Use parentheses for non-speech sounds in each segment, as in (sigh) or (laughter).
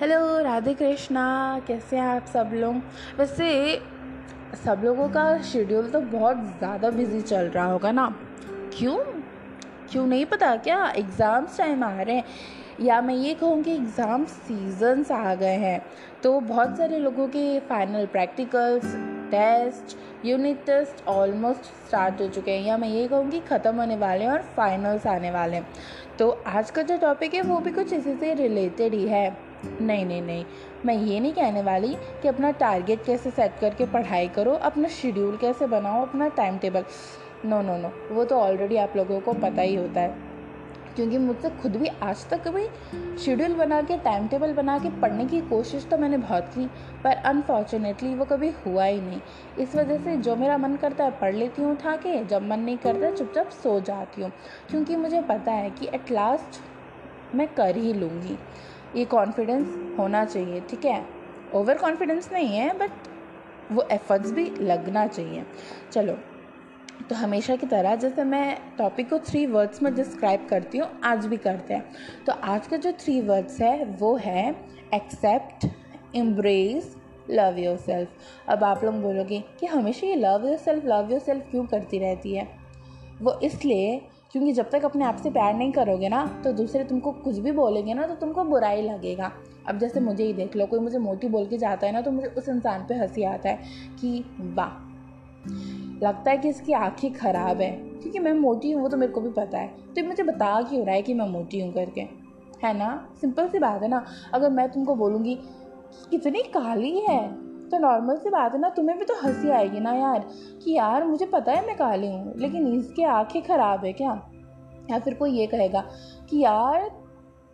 Hello Radhe Krishna कैसे हैं आप सब लोग? वैसे, सब लोगों का शेड्यूल तो बहुत ज़्यादा बिज़ी चल रहा होगा ना। क्यों? क्यों नहीं पता क्या? एग्ज़ाम्स टाइम आ रहे हैं। या मैं ये कहूँ कि एग्ज़ाम सीजन्स आ गए हैं। तो बहुत सारे लोगों के final practicals test unit test almost start हो चुके हैं। या मैं ये कहूँगी ख़त्म होने वाले हैं और फाइनल्स आने वाले हैं। तो आज का जो टॉपिक है, वो भी कुछ इसी से रिलेटेड ही है। नहीं नहीं नहीं। मैं ये नहीं कहने वाली कि अपना टारगेट कैसे सेट करके पढ़ाई करो, अपना शेड्यूल कैसे बनाओ, अपना time table no no no वो तो ऑलरेडी आप लोगों को पता ही होता है। क्योंकि मुझसे खुद भी आज तक कभी शेड्यूल बना के टाइम टेबल बना के पढ़ने की कोशिश तो मैंने बहुत की, पर अनफॉर्चुनेटली वो कभी हुआ ही नहीं। इस वजह से जो मेरा मन करता है, पढ़ लेती हूँ, उठा के जब मन नहीं करता चुपचाप सो जाती हूँ। क्योंकि मुझे पता है कि एट लास्ट मैं कर ही लूँगी। ये कॉन्फिडेंस होना चाहिए, ठीक है? ओवर कॉन्फिडेंस नहीं है बट वो एफर्ट्स भी लगना चाहिए। चलो तो हमेशा की तरह जैसे मैं टॉपिक को थ्री वर्ड्स में डिस्क्राइब करती हूँ, आज भी करते हैं। तो आज का जो थ्री वर्ड्स है, वो है accept embrace love yourself अब आप लोग बोलोगे कि हमेशा ये love yourself love yourself क्यों करती रहती है? वो इसलिए क्योंकि जब तक अपने आप से प्यार नहीं करोगे ना तो दूसरे तुमको कुछ भी बोलेंगे ना तो तुमको बुरा ही लगेगा। अब जैसे मुझे ही देख लो, कोई मुझे मोटी बोल के जाता है ना तो मुझे उस इंसान पे हँसी आता है कि, वाह, लगता है कि इसकी आँखें ख़राब है। क्योंकि मैं मोटी हूँ, वो तो मेरे को भी पता है। तो मुझे बता क्यों रहा है कि मैं मोटी हूँ करके? है ना? सिंपल सी बात है ना? अगर मैं तुमको बोलूँगी, कितनी काली है तो नॉर्मल सी बात है ना, तुम्हें भी तो हँसी आएगी ना यार, कि यार मुझे पता है मैं काली हूँ, लेकिन इसकी आँखें ख़राब है क्या? या फिर कोई ये कहेगा कि यार,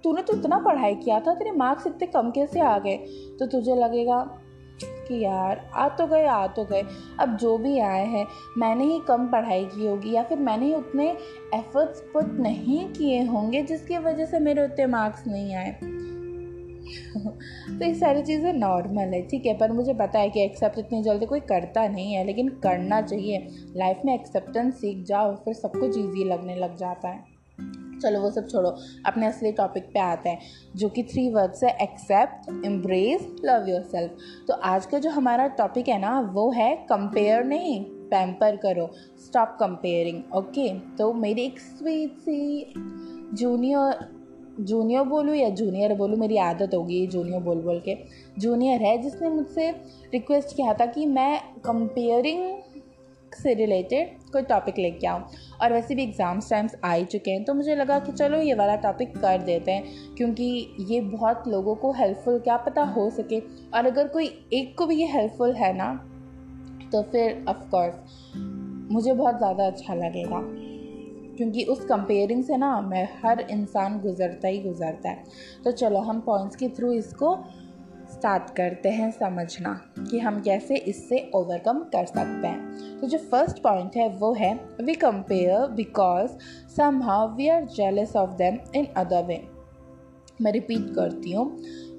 तूने तो इतना पढ़ाई किया था, तेरे मार्क्स इतने कम कैसे आ गए? तो तुझे लगेगा कि यार, आ तो गए, आ तो गए। अब जो भी आए हैं, मैंने ही कम पढ़ाई की होगी, या फिर मैंने ही उतने एफर्ट्स पुट नहीं किए होंगे, जिसकी वजह से मेरे उतने मार्क्स नहीं आए। (laughs) तो ये सारी चीज़ें नॉर्मल है, ठीक है, पर मुझे पता है कि एक्सेप्ट इतनी जल्दी कोई करता नहीं है, लेकिन करना चाहिए। लाइफ में एक्सेप्टेंस सीख जाओ, फिर सब कुछ ईजी लगने लग जाता है। चलो, वो सब छोड़ो। अपने असली टॉपिक पे आते हैं, जो कि थ्री वर्ड्स है accept embrace love yourself तो आज का जो हमारा टॉपिक है ना, वो है कंपेयर नहीं पैम्पर करो। स्टॉप कंपेयरिंग ओके तो मेरी एक स्वीट सी जूनियर जूनियर बोलूँ या जूनियर बोलूँ, मेरी आदत होगी जूनियर बोल बोल के। जूनियर है जिसने मुझसे रिक्वेस्ट किया था कि मैं कंपेयरिंग से रिलेटेड कोई टॉपिक लेके आऊँ। और वैसे भी एग्ज़ाम्स टाइम्स आ ही चुके हैं तो मुझे लगा कि चलो ये वाला टॉपिक कर देते हैं, क्योंकि ये बहुत लोगों को हेल्पफुल क्या पता हो सके। और अगर कोई एक को भी ये हेल्पफुल है ना तो फिर ऑफकोर्स मुझे बहुत ज़्यादा अच्छा लगेगा। क्योंकि उस कंपेयरिंग से ना मैं हर इंसान गुज़रता ही गुज़रता है। तो चलो हम पॉइंट्स के थ्रू इसको स्टार्ट करते हैं समझना कि हम कैसे इससे ओवरकम कर सकते हैं। तो जो फ़र्स्ट पॉइंट है वो है we compare because somehow we are jealous of them in other way मैं रिपीट करती हूँ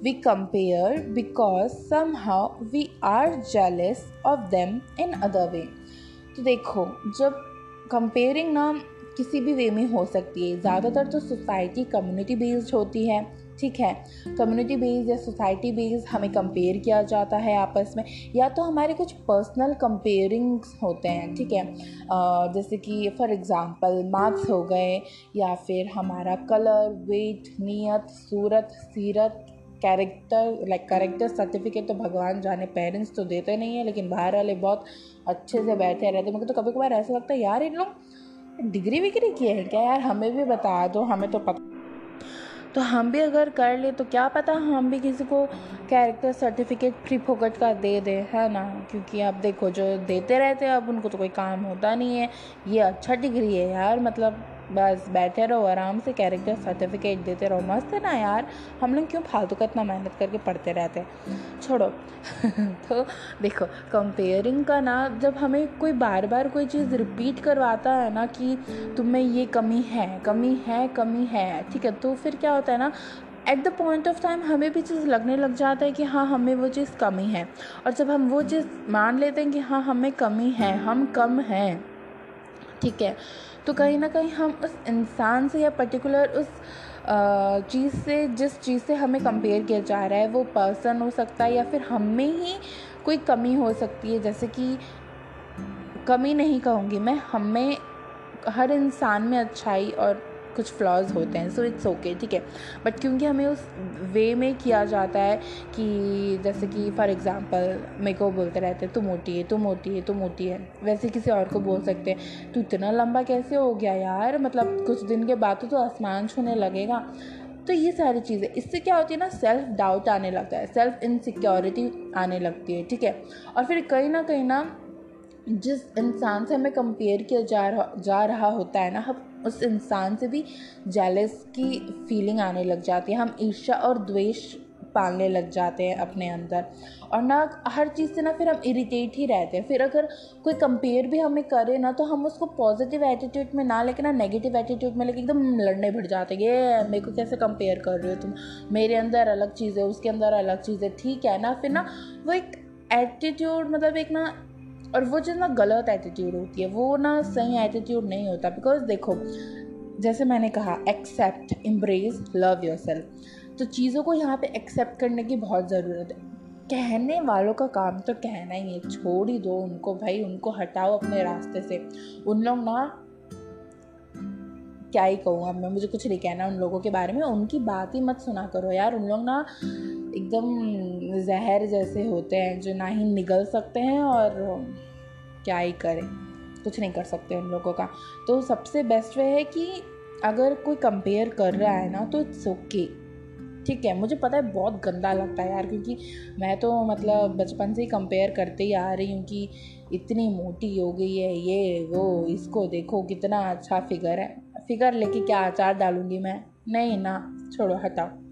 we compare because somehow we are jealous of them in other way तो देखो, जब कंपेयरिंग ना किसी भी वे में हो सकती है। ज़्यादातर तो सोसाइटी कम्युनिटी बेस्ड होती है, ठीक है? कम्युनिटी बेस्ड या सोसाइटी बेस्ड हमें कंपेयर किया जाता है आपस में। या तो हमारे कुछ पर्सनल कंपेयरिंग्स होते हैं, ठीक है? जैसे कि फॉर एग्ज़ाम्पल मार्क्स हो गए, या फिर हमारा कलर वेट नीयत, सूरत, सीरत कैरेक्टर लाइक कैरेक्टर सर्टिफिकेट तो भगवान जाने पेरेंट्स तो देते नहीं है, लेकिन बाहर वाले बहुत अच्छे से बैठे रहते मुझे तो कभी कभार ऐसा लगता है, यार इन लोग डिग्री विग्री की है क्या यार? हमें भी बता दो, हमें तो पता तो हम भी अगर कर ले तो क्या पता हम भी किसी को कैरेक्टर सर्टिफिकेट फ्री फोकट का दे दे, है ना? क्योंकि आप देखो जो देते रहते हैं, अब उनको तो कोई काम होता नहीं है। ये अच्छा डिग्री है यार मतलब बस बैठे रहो, आराम से कैरेक्टर सर्टिफिकेट देते रहो। मस्त है ना यार? हम लोग क्यों फालतू का इतना मेहनत करके पढ़ते रहते हैं? छोड़ो। (laughs) तो देखो कंपेयरिंग का ना, जब हमें कोई बार बार कोई चीज़ रिपीट करवाता है ना कि तुम्हें ये कमी है कमी है कमी है, ठीक है? तो फिर क्या होता है ना at the point of time हमें भी चीज़ लगने लग जाता है कि हाँ हमें वो चीज़ कमी है। और जब हम वो चीज़ मान लेते हैं कि हाँ हमें कमी है, हम कम हैं, ठीक है? तो कहीं ना कहीं हम उस इंसान से या पर्टिकुलर उस चीज़ से, जिस चीज़ से हमें कंपेयर किया जा रहा है, वो पर्सन हो सकता है या फिर हम में ही कोई कमी हो सकती है। जैसे कि कमी नहीं कहूँगी मैं, हमें हर इंसान में अच्छाई और कुछ फ्लॉज होते हैं सो इट्स ओके ठीक है? बट क्योंकि हमें उस वे में किया जाता है कि जैसे कि फॉर एग्ज़ाम्पल मेरे को बोलते रहते हैं तू मोटी है तू मोटी है तू मोटी है। वैसे किसी और को बोल सकते हैं तू इतना लंबा कैसे हो गया यार? मतलब कुछ दिन के बाद तो, तो आसमान छूने लगेगा। तो ये सारी चीज़ें इससे क्या होती है ना सेल्फ डाउट आने लगता है सेल्फ इनसिक्योरिटी आने लगती है ठीक है? और फिर कहीं ना कहीं ना जिस इंसान से हमें कंपेयर किया जा रहा जा रहा होता है ना, हम उस इंसान से भी जेलस की फीलिंग आने लग जाती है। हम ईर्ष्या और द्वेष पालने लग जाते हैं अपने अंदर। और ना, हर चीज़ से ना फिर हम इरिटेट ही रहते हैं। फिर अगर कोई कंपेयर भी हमें करे ना तो हम उसको पॉजिटिव एटीट्यूड में ना लेके ना नेगेटिव एटीट्यूड में लेके एकदम लड़ने भिड़ जाते हैं ये, मेरे को कैसे कंपेयर कर रहे हो तुम? मेरे अंदर अलग चीज़ है उसके अंदर अलग चीज़। है ठीक है ना? फिर ना, वो एक एटीट्यूड मतलब एक ना और वो जो ना गलत एटीट्यूड होती है, वो ना सही एटीट्यूड नहीं होता। बिकॉज़ देखो, जैसे मैंने कहा accept embrace love yourself तो चीज़ों को यहाँ पे एक्सेप्ट करने की बहुत ज़रूरत है। कहने वालों का काम तो कहना ही है। छोड़ ही दो उनको भाई, उनको हटाओ अपने रास्ते से। उन लोग ना, क्या ही कहूँ अब मैं, मुझे कुछ नहीं कहना उन लोगों के बारे में। उनकी बात ही मत सुना करो यार। उन लोग ना एकदम जहर जैसे होते हैं, जो ना ही निगल सकते हैं और क्या ही करें। कुछ नहीं कर सकते उन लोगों का। तो सबसे बेस्ट वे है कि अगर कोई कंपेयर कर रहा है ना तो इट्स ओके ठीक है, मुझे पता है बहुत गंदा लगता है यार, क्योंकि मैं तो मतलब बचपन से ही कंपेयर करते ही आ रही हूँ कि इतनी मोटी हो गई है, ये, वो, इसको देखो, कितना अच्छा फिगर है। फिगर लेके क्या अचार डालूँगी मैं? नहीं ना, छोड़ो, हटाओ।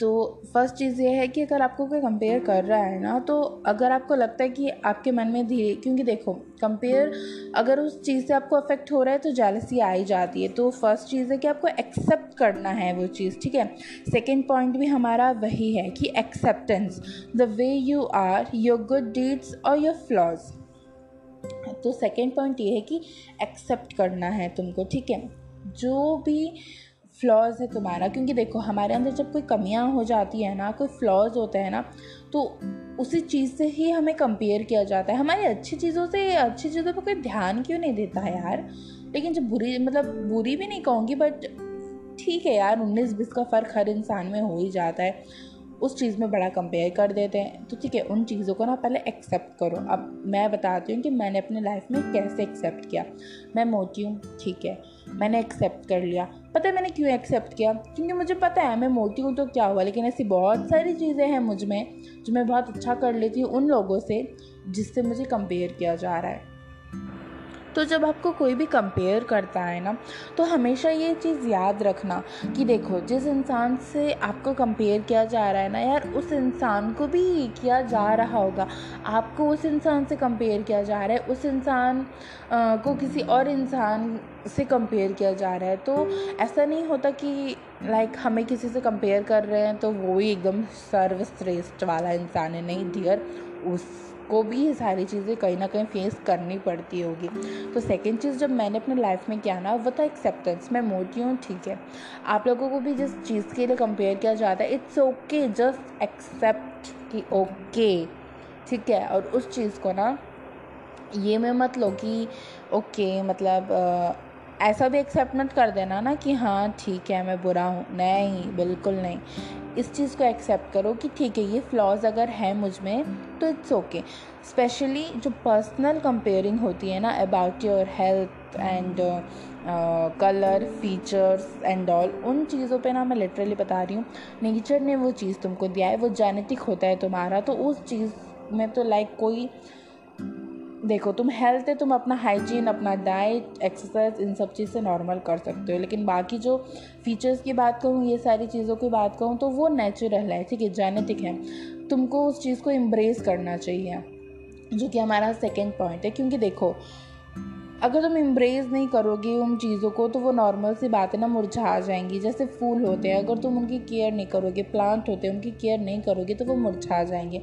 तो फ़र्स्ट चीज़ ये है कि अगर आपको कोई कंपेयर कर रहा है ना तो अगर आपको लगता है कि आपके मन में धीरे क्योंकि देखो कंपेयर अगर उस चीज़ से आपको अफेक्ट हो रहा है तो जेलसी आ ही जाती है। तो फ़र्स्ट चीज़ है कि आपको एक्सेप्ट करना है वो चीज़, ठीक है? सेकेंड पॉइंट भी हमारा वही है कि acceptance the way you are your good deeds और योर फ्लॉज तो सेकेंड पॉइंट ये है कि एक्सेप्ट करना है तुमको, ठीक है? जो भी फ्लॉज है तुम्हारा, क्योंकि देखो हमारे अंदर जब कोई कमियाँ हो जाती है ना, कोई फ्लॉज होते हैं ना तो उसी चीज़ से ही हमें कंपेयर किया जाता है। हमारी अच्छी चीज़ों से, अच्छी चीज़ों पर कोई ध्यान क्यों नहीं देता है यार? लेकिन जब बुरी मतलब बुरी भी नहीं कहूँगी बट ठीक है यार, उन्नीस बीस का फ़र्क हर इंसान में हो ही जाता है। उस चीज़ में बड़ा कंपेयर कर देते हैं। तो ठीक है, उन चीज़ों को ना पहले एक्सेप्ट करो। अब मैं बताती हूँ कि मैंने अपने लाइफ में कैसे एक्सेप्ट किया। मैं मोटी हूँ, ठीक है। मैंने एक्सेप्ट कर लिया। पता है मैंने क्यों एक्सेप्ट किया? क्योंकि मुझे पता है, मैं मोटी हूँ तो क्या हुआ? लेकिन ऐसी बहुत सारी चीज़ें हैं मुझमें, जो मैं बहुत अच्छा कर लेती हूँ उन लोगों से, जिससे मुझे कंपेयर किया जा रहा है। तो जब आपको कोई भी कंपेयर करता है ना तो हमेशा ये चीज़ याद रखना कि देखो, जिस इंसान से आपको कंपेयर किया जा रहा है ना यार, उस इंसान को भी किया जा रहा होगा। आपको उस इंसान से कंपेयर किया जा रहा है, उस इंसान को किसी और इंसान से कंपेयर किया जा रहा है। तो ऐसा नहीं होता कि लाइक हमें किसी से कंपेयर कर रहे हैं तो वो ही एकदम सर्वश्रेष्ठ वाला इंसान है। नहीं डियर उस को भी ये सारी चीज़ें कहीं ना कहीं फेस करनी पड़ती होगी। तो सेकेंड चीज़ जब मैंने अपने लाइफ में किया ना वो था एक्सेप्टेंस मैं मोटी हूँ ठीक है। आप लोगों को भी जिस चीज़ के लिए कंपेयर किया जाता है इट्स ओके जस्ट एक्सेप्ट कि ओके ठीक है। और उस चीज़ को ना ये मैं मत लो कि ओके मतलब आ, ऐसा भी एक्सेप्ट मत कर देना ना कि हाँ ठीक है मैं बुरा हूँ। नहीं बिल्कुल नहीं। इस चीज़ को एक्सेप्ट करो कि ठीक है, ये फ्लॉज अगर है मुझमें तो इट्स ओके स्पेशली जो पर्सनल कंपेयरिंग होती है ना about your health and colour features and all उन चीज़ों पे ना मैं लिटरली बता रही हूँ नेचर ने वो चीज़ तुमको दिया है, वो जेनेटिक होता है तुम्हारा तो उस चीज़ में तो लाइक कोई देखो, तुम हेल्थ है, तुम अपना हाइजीन अपना डाइट एक्सरसाइज इन सब चीज़ से नॉर्मल कर सकते हो। लेकिन बाकी जो फीचर्स की बात करूँ, ये सारी चीज़ों की बात करूँ तो वो नेचुरल है, ठीक है जेनेटिक है। तुमको उस चीज़ को एम्ब्रेस करना चाहिए, जो कि हमारा सेकेंड पॉइंट है। क्योंकि देखो, अगर तुम इम्ब्रेस नहीं करोगे उन चीज़ों को तो वो नॉर्मल सी बात ना मुरझा जाएँगी। जैसे फूल होते हैं, अगर तुम उनकी केयर नहीं करोगे प्लांट होते हैं, उनकी केयर नहीं करोगे तो वो मुरझा जाएँगे।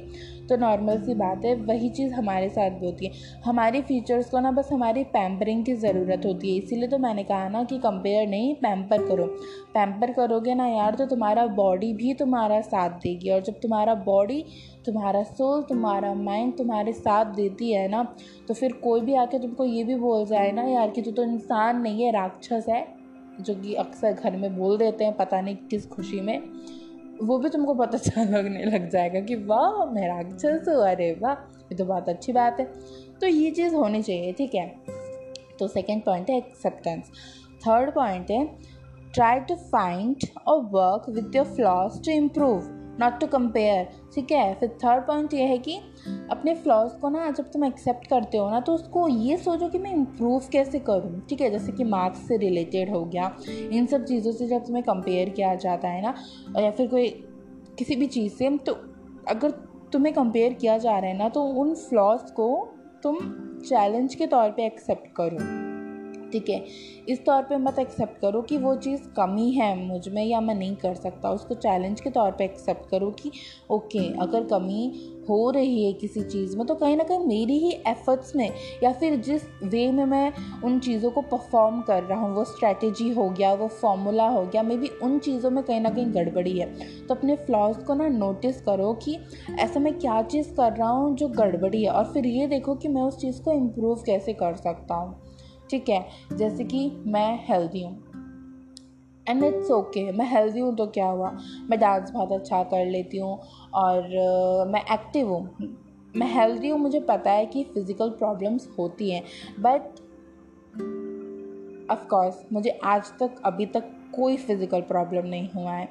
तो नॉर्मल सी बात है, वही चीज़ हमारे साथ भी होती है। हमारे फीचर्स को ना बस हमारी पैम्परिंग की ज़रूरत होती है। इसीलिए तो मैंने कहा ना कि कंपेयर नहीं पैम्पर करो। पैम्पर करोगे ना यार तो तुम्हारा बॉडी भी तुम्हारा साथ देगी। और जब तुम्हारा बॉडी तुम्हारा सोल तुम्हारा माइंड तुम्हारे साथ देती है ना तो फिर कोई भी आके तुमको ये भी बोल जाए ना यार कि तू तो इंसान नहीं है, राक्षस है, जो कि अक्सर घर में बोल देते हैं, पता नहीं किस खुशी में। वो भी तुमको बहुत अच्छा (laughs) लगने लग जाएगा कि वाह मैं राक्षस हूँ, अरे वाह, ये तो बहुत अच्छी बात है। तो ये चीज़ होनी चाहिए, ठीक है? तो सेकेंड पॉइंट है एक्सेप्टेंस थर्ड पॉइंट है ट्राई टू फाइंड और work with your flaws to improve not to compare ठीक है? फिर थर्ड पॉइंट ये है कि अपने फ्लॉज को ना जब तुम एक्सेप्ट करते हो ना तो उसको ये सोचो कि मैं इम्प्रूव कैसे करूँ? ठीक है? जैसे कि मार्क्स से रिलेटेड हो गया, इन सब चीज़ों से जब तुम्हें कंपेयर किया जाता है ना, या फिर कोई किसी भी चीज़ से तो अगर तुम्हें कंपेयर किया जा रहा है ना तो उन फ्लॉज को तुम चैलेंज के तौर पे एक्सेप्ट करो। ठीक है। इस तौर पे मत एक्सेप्ट करो कि वो चीज़ कमी है मुझमें या मैं नहीं कर सकता। उसको चैलेंज के तौर पे एक्सेप्ट करो कि ओके अगर कमी हो रही है किसी चीज़ में तो कहीं ना कहीं मेरी ही एफर्ट्स में या फिर जिस वे में मैं उन चीज़ों को परफॉर्म कर रहा हूँ, वो स्ट्रैटेजी हो गया, वो फॉर्मूला हो गया मे बी उन चीज़ों में कहीं ना कहीं गड़बड़ी है। तो अपने फ्लॉज को ना नोटिस करो कि ऐसा मैं क्या चीज़ कर रहा हूँ जो गड़बड़ी है और फिर ये देखो कि मैं उस चीज़ को इम्प्रूव कैसे कर सकता हूँ। ठीक है जैसे कि मैं हेल्दी हूँ। एंड इट्स ओके मैं हेल्दी हूँ तो क्या हुआ? मैं डांस बहुत अच्छा कर लेती हूँ और uh, मैं एक्टिव हूँ। मैं हेल्दी हूँ मुझे पता है कि फ़िज़िकल प्रॉब्लम्स होती हैं बट ऑफ़ कोर्स मुझे आज तक अभी तक कोई फ़िज़िकल प्रॉब्लम नहीं हुआ है।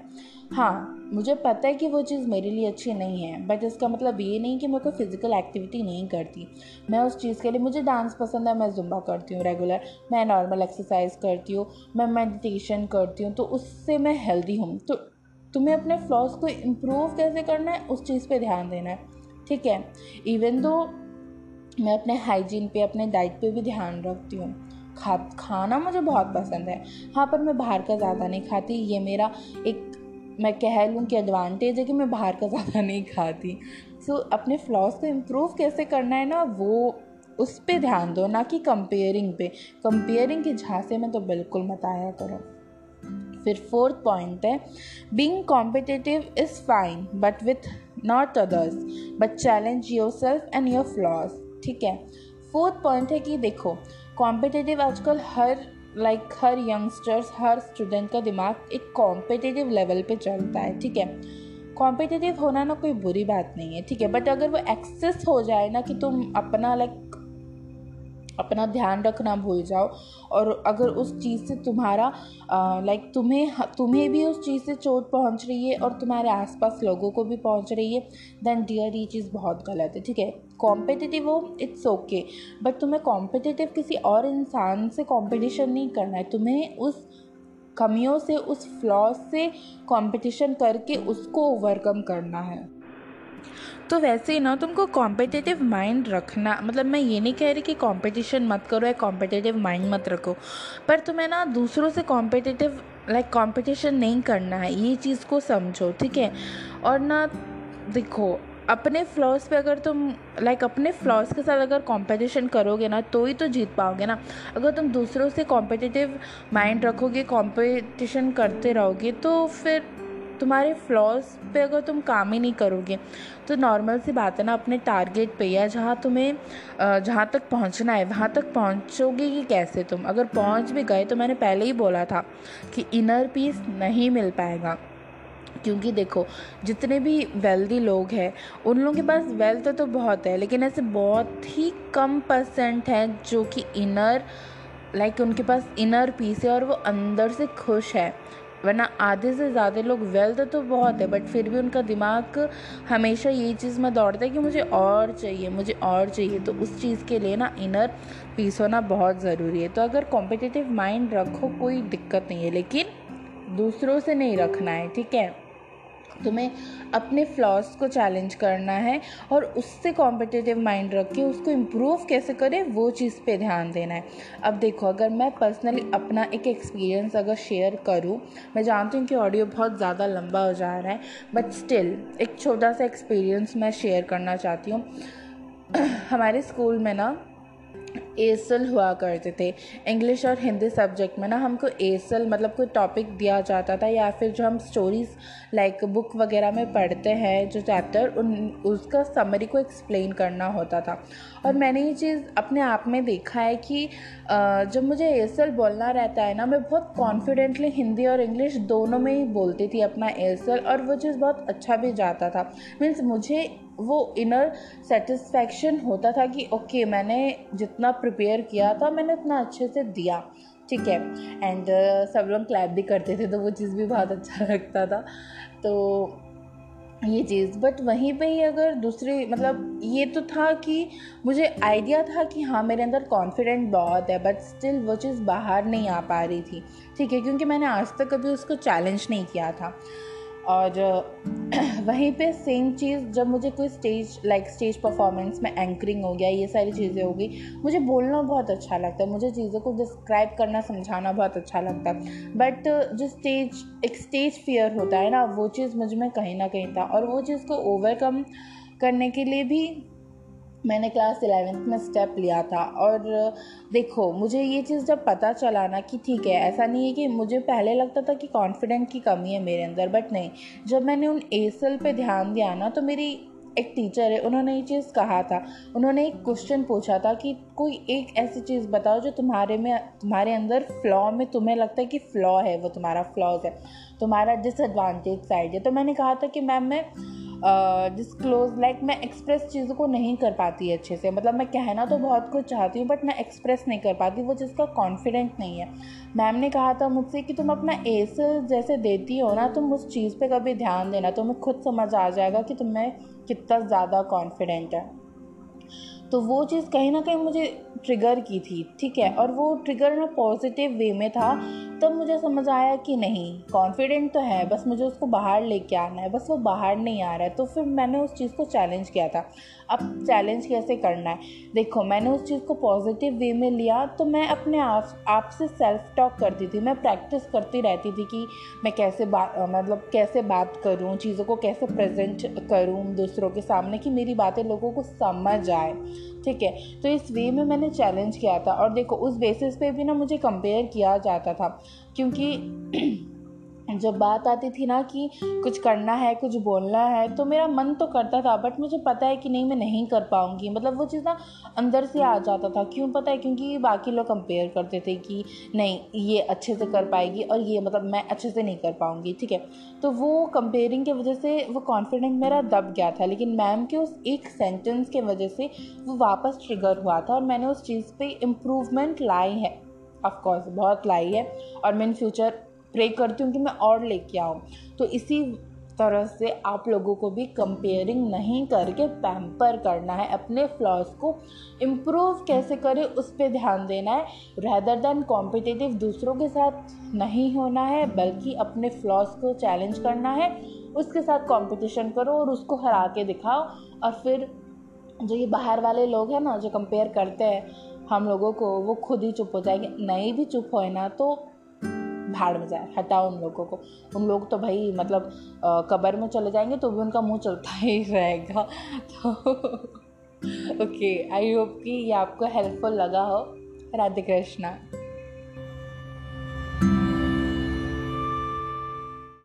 हाँ मुझे पता है कि वो चीज़ मेरे लिए अच्छी नहीं है बट इसका मतलब ये नहीं कि मैं कोई फ़िज़िकल एक्टिविटी नहीं करती। मैं उस चीज़ के लिए, मुझे डांस पसंद है, मैं जुम्बा करती हूँ रेगुलर मैं नॉर्मल एक्सरसाइज करती हूँ, मैं मेडिटेशन करती हूँ तो उससे मैं हेल्दी हूँ। तो तुम्हें अपने फ्लॉज को इम्प्रूव कैसे करना है, उस चीज़ पर ध्यान देना है, ठीक है? इवन दो मैं अपने हाइजीन पे, अपने डाइट पे भी ध्यान रखती हूँ खा खाना मुझे बहुत पसंद है। हाँ पर मैं बाहर का ज़्यादा नहीं खाती। ये मेरा एक मैं कह लूँ कि एडवांटेज है कि मैं बाहर का ज़्यादा (laughs) नहीं खाती। सो so, अपने फ्लॉज को इम्प्रूव कैसे करना है ना वो उस पर ध्यान दो ना कि कंपेयरिंग पे। कंपेयरिंग के झांसे में तो बिल्कुल मत आया करो। फिर फोर्थ पॉइंट है being competitive is fine but with not others but challenge yourself and your flaws ठीक है? फोर्थ पॉइंट है कि देखो कॉम्पिटिटिव आजकल हर लाइक like, हर यंगस्टर्स हर स्टूडेंट का दिमाग एक कॉम्पिटिटिव लेवल पे चलता है ठीक है? कॉम्पिटिटिव होना ना कोई बुरी बात नहीं है ठीक है? बट अगर वो एक्सेस हो जाए ना कि तुम अपना लाइक अपना ध्यान रखना भूल जाओ। और अगर उस चीज़ से तुम्हारा लाइक तुम्हें तुम्हें भी उस चीज़ से चोट पहुँच रही है और तुम्हारे आसपास लोगों को भी पहुँच रही है देन डियर ये चीज़ बहुत गलत है, ठीक है? कॉम्पिटिटिव हो इट्स ओके बट तुम्हें कॉम्पिटिटिव किसी और इंसान से कॉम्पिटिशन नहीं करना है। तुम्हें उस कमियों से, उस फ्लॉज से कंपटीशन करके उसको ओवरकम करना है। तो वैसे ही ना तुमको कॉम्पिटिटिव माइंड रखना मतलब मैं ये नहीं कह रही कि कंपटीशन मत करो या कॉम्पिटिटिव माइंड मत रखो, पर तुम्हें ना दूसरों से कॉम्पिटिटिव लाइक कंपटीशन नहीं करना है, ये चीज़ को समझो, ठीक है? और ना देखो, अपने फ्लॉज पे अगर तुम लाइक अपने फ्लॉज के साथ अगर कंपटीशन करोगे ना तो ही तो जीत पाओगे ना। अगर तुम दूसरों से कॉम्पिटिटिव माइंड रखोगे कंपटीशन करते रहोगे तो फिर तुम्हारे फ्लॉज पे अगर तुम काम ही नहीं करोगे तो नॉर्मल सी बात है ना, अपने टारगेट पे या जहाँ तुम्हें जहाँ तक पहुँचना है, वहाँ तक पहुँचोगे कि कैसे तुम? अगर पहुँच भी गए तो मैंने पहले ही बोला था कि इनर पीस नहीं मिल पाएगा। क्योंकि देखो, जितने भी वेल्दी लोग हैं, उन लोगों के पास वेल्थ तो बहुत है, लेकिन ऐसे बहुत ही कम परसेंट हैं जो कि इनर लाइक like उनके पास इनर पीस है और वो अंदर से खुश है। वरना आधे से ज़्यादा लोग वेल्थ तो बहुत है बट फिर भी उनका दिमाग हमेशा यही चीज़ में दौड़ता है कि मुझे और चाहिए, मुझे और चाहिए। तो उस चीज़ के लिए ना इनर पीस होना बहुत ज़रूरी है। तो अगर कॉम्पिटिटिव माइंड रखो, कोई दिक्कत नहीं है, लेकिन दूसरों से नहीं रखना है, ठीक है? तुम्हें अपने फ्लॉस को चैलेंज करना है और उससे कॉम्पिटिटिव माइंड रख के उसको इम्प्रूव कैसे करें, वो चीज़ पे ध्यान देना है। अब देखो, अगर मैं पर्सनली अपना एक एक्सपीरियंस अगर शेयर करूँ, मैं जानती हूँ कि ऑडियो बहुत ज़्यादा लंबा हो जा रहा है बट स्टिल एक छोटा सा एक्सपीरियंस मैं शेयर करना चाहती हूँ। (clears throat) हमारे स्कूल में ना एसल हुआ करते थे। इंग्लिश और हिंदी सब्जेक्ट में ना हमको एसल मतलब कोई टॉपिक दिया जाता था या फिर जो हम स्टोरीज़ लाइक बुक वगैरह में पढ़ते हैं, जो चैप्टर उन, उसका समरी को एक्सप्लेन करना होता था। और मैंने ये चीज़ अपने आप में देखा है कि जब मुझे एसल बोलना रहता है ना मैं बहुत कॉन्फिडेंटली हिंदी और इंग्लिश दोनों में ही बोलती थी अपना एसल और वो चीज़ बहुत अच्छा भी जाता था। मीन्स मुझे वो इनर सेटिस्फैक्शन होता था कि ओके मैंने जितना प्रिपेयर किया था मैंने उतना अच्छे से दिया ठीक है? एंड uh, सब लोग क्लैप भी करते थे तो वो चीज़ भी बहुत अच्छा (laughs) लगता था। तो ये चीज़। बट वहीं पे ही अगर दूसरी मतलब ये तो था कि मुझे आइडिया था कि हाँ मेरे अंदर कॉन्फिडेंट बहुत है बट स्टिल वो चीज़ बाहर नहीं आ पा रही थी। ठीक है, क्योंकि मैंने आज तक कभी उसको चैलेंज नहीं किया था। और, (clears throat) वहीं पे सेम चीज़, जब मुझे कोई स्टेज लाइक स्टेज परफॉर्मेंस में एंकरिंग हो गया, ये सारी चीज़ें हो गई मुझे बोलना बहुत अच्छा लगता है, मुझे चीज़ों को डिस्क्राइब करना, समझाना बहुत अच्छा लगता है। बट जो स्टेज एक स्टेज फियर होता है ना, वो चीज़ मुझमें कहीं ना कहीं था, और वो चीज़ को ओवरकम करने के लिए भी मैंने क्लास इलेवेंथ में स्टेप लिया था और, देखो, मुझे ये चीज़ जब पता चला ना कि ठीक है, ऐसा नहीं है कि मुझे पहले लगता था कि कॉन्फिडेंट की कमी है मेरे अंदर बट नहीं। जब मैंने उन एसल पे ध्यान दिया ना तो मेरी एक टीचर है, उन्होंने ये चीज़ कहा था। उन्होंने एक क्वेश्चन पूछा था कि कोई एक ऐसी चीज़ बताओ जो तुम्हारे में, तुम्हारे अंदर फ्लॉ में तुम्हें लगता है कि फ्लॉ है, वो तुम्हारा फ्लॉज है, तुम्हारा डिसएडवांटेज साइड है। तो मैंने कहा था कि मैम मैं डिस्क्लोज लाइक मैं एक्सप्रेस चीज़ों को नहीं कर पाती अच्छे से। मतलब मैं कहना तो बहुत कुछ चाहती हूँ बट मैं एक्सप्रेस नहीं कर पाती वो चीज़ का कॉन्फिडेंट नहीं है। मैम ने कहा था मुझसे कि तुम अपना एस जैसे देती हो ना तुम उस चीज़ पे कभी ध्यान देना तुम्हें खुद समझ आ जाएगा कि तुम्हें कितना ज़्यादा कॉन्फिडेंट है। तो वो चीज़ कहीं ना कहीं मुझे ट्रिगर की थी ठीक है? और वो ट्रिगर ना पॉजिटिव वे में था तब मुझे समझ आया कि नहीं कॉन्फिडेंट तो है, बस मुझे उसको बाहर लेके आना है, बस वो बाहर नहीं आ रहा है। तो फिर मैंने उस चीज़ को चैलेंज किया था। अब चैलेंज कैसे करना है? देखो, मैंने उस चीज़ को पॉजिटिव वे में लिया तो मैं अपने आप आप से सेल्फ टॉक करती थी, मैं प्रैक्टिस करती रहती थी कि मैं कैसे बात मतलब कैसे बात करूँ, चीज़ों को कैसे प्रेजेंट करूँ दूसरों के सामने कि मेरी बातें लोगों को समझ आए, ठीक है? तो इस वे में मैंने चैलेंज किया था। और देखो, उस बेसिस पे भी ना मुझे कंपेयर किया जाता था। क्योंकि (clears throat) जब बात आती थी ना कि कुछ करना है, कुछ बोलना है तो मेरा मन तो करता था बट मुझे पता है कि नहीं, मैं नहीं कर पाऊँगी। मतलब वो चीज़ ना अंदर से आ जाता था। क्यों पता है? क्योंकि बाकी लोग कंपेयर करते थे कि नहीं, ये अच्छे से कर पाएगी और ये मतलब मैं अच्छे से नहीं कर पाऊँगी, ठीक है? तो वो कंपेयरिंग की वजह से वो कॉन्फिडेंस मेरा दब गया था। लेकिन मैम के उस एक सेंटेंस के वजह से वो वापस ट्रिगर हुआ था और मैंने उस चीज़ पर इम्प्रूवमेंट लाई है। ऑफकोर्स बहुत लाई है। और मैं इन फ्यूचर प्रे करती हूँ कि मैं और लेके आऊँ। तो इसी तरह से आप लोगों को भी कंपेयरिंग नहीं करके पैम्पर करना है। अपने फ्लॉज को इम्प्रूव कैसे करें, उस पर ध्यान देना है। रैदर दैन कॉम्पिटिटिव दूसरों के साथ नहीं होना है, बल्कि अपने फ्लॉज को चैलेंज करना है। उसके साथ कंपटीशन करो और उसको हरा के दिखाओ। और फिर जो ये बाहर वाले लोग हैं ना, जो कंपेयर करते हैं हम लोगों को, वो खुद ही चुप हो जाएँगे नहीं भी चुप होए ना तो भाड़ में जाए, हटाओ उन लोगों को। उन लोग तो भाई मतलब कबर में चले जाएँगे तो भी उनका मुँह चलता ही रहेगा। तो ओके आई होप कि ये आपको हेल्पफुल लगा हो। राधे कृष्णा।